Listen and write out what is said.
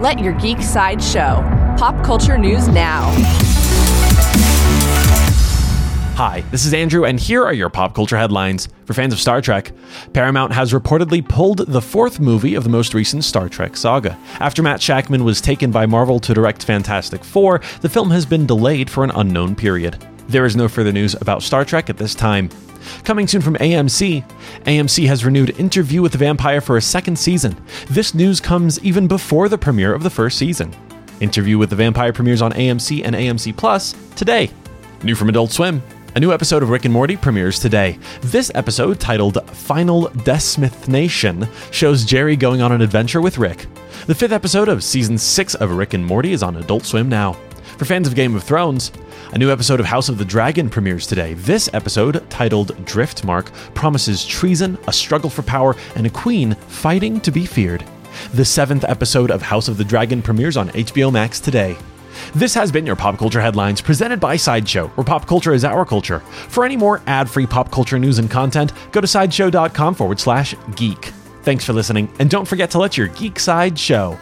Let your geek side show. Pop culture news now. Hi, this is Andrew, and here are your pop culture headlines. For fans of Star Trek, Paramount has reportedly pulled the fourth movie of the most recent Star Trek saga. After Matt Shakman was taken by Marvel to direct Fantastic Four, the film has been delayed for an unknown period. There is no further news about Star Trek at this time. Coming soon from AMC, AMC has renewed Interview with the Vampire for a second season. This news comes even before the premiere of the first season. Interview with the Vampire premieres on AMC and AMC Plus today. New from Adult Swim. A new episode of Rick and Morty premieres today. This episode, titled Final DeSmithation, shows Jerry going on an adventure with Rick. The fifth episode of season 6 of Rick and Morty is on Adult Swim now. For fans of Game of Thrones, a new episode of House of the Dragon premieres today. This episode, titled Driftmark, promises treason, a struggle for power, and a queen fighting to be feared. The seventh episode of House of the Dragon premieres on HBO Max today. This has been your Pop Culture Headlines presented by Sideshow, where pop culture is our culture. For any more ad free pop culture news and content, go to sideshow.com forward slash geek. Thanks for listening, and don't forget to let your geek side show.